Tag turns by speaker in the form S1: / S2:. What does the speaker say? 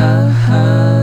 S1: 哈哈。